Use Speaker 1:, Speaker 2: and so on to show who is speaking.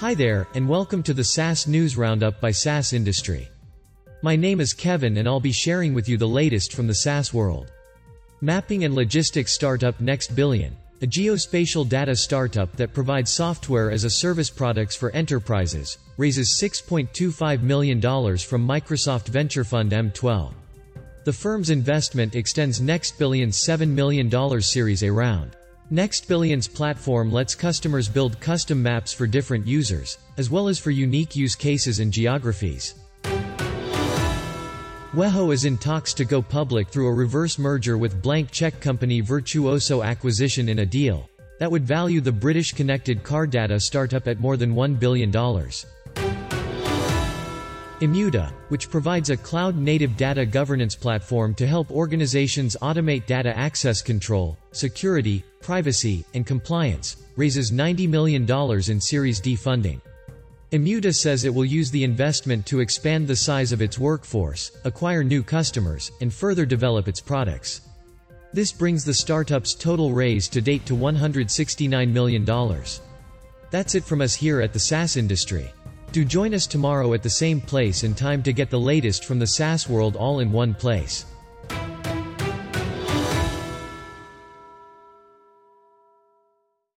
Speaker 1: Hi there, and welcome to the SaaS News Roundup by SaaS Industry. My name is Kevin and I'll be sharing with you the latest from the SaaS world. Mapping and logistics startup Next Billion, a geospatial data startup that provides software as a service products for enterprises, raises $6.25 million from Microsoft venture fund M12. The firm's investment extends Next Billion's $7 million Series A round. Next Billion's platform lets customers build custom maps for different users, as well as for unique use cases and geographies. Wejo is in talks to go public through a reverse merger with blank check company Virtuoso Acquisition in a deal that would value the British connected car data startup at more than $1 billion. Immuta, which provides a cloud-native data governance platform to help organizations automate data access control, security, privacy, and compliance, raises $90 million in Series D funding. Immuta says it will use the investment to expand the size of its workforce, acquire new customers, and further develop its products. This brings the startup's total raise to date to $169 million. That's it from us here at the SaaS industry. Do join us tomorrow at the same place and time to get the latest from the SaaS world all in one place.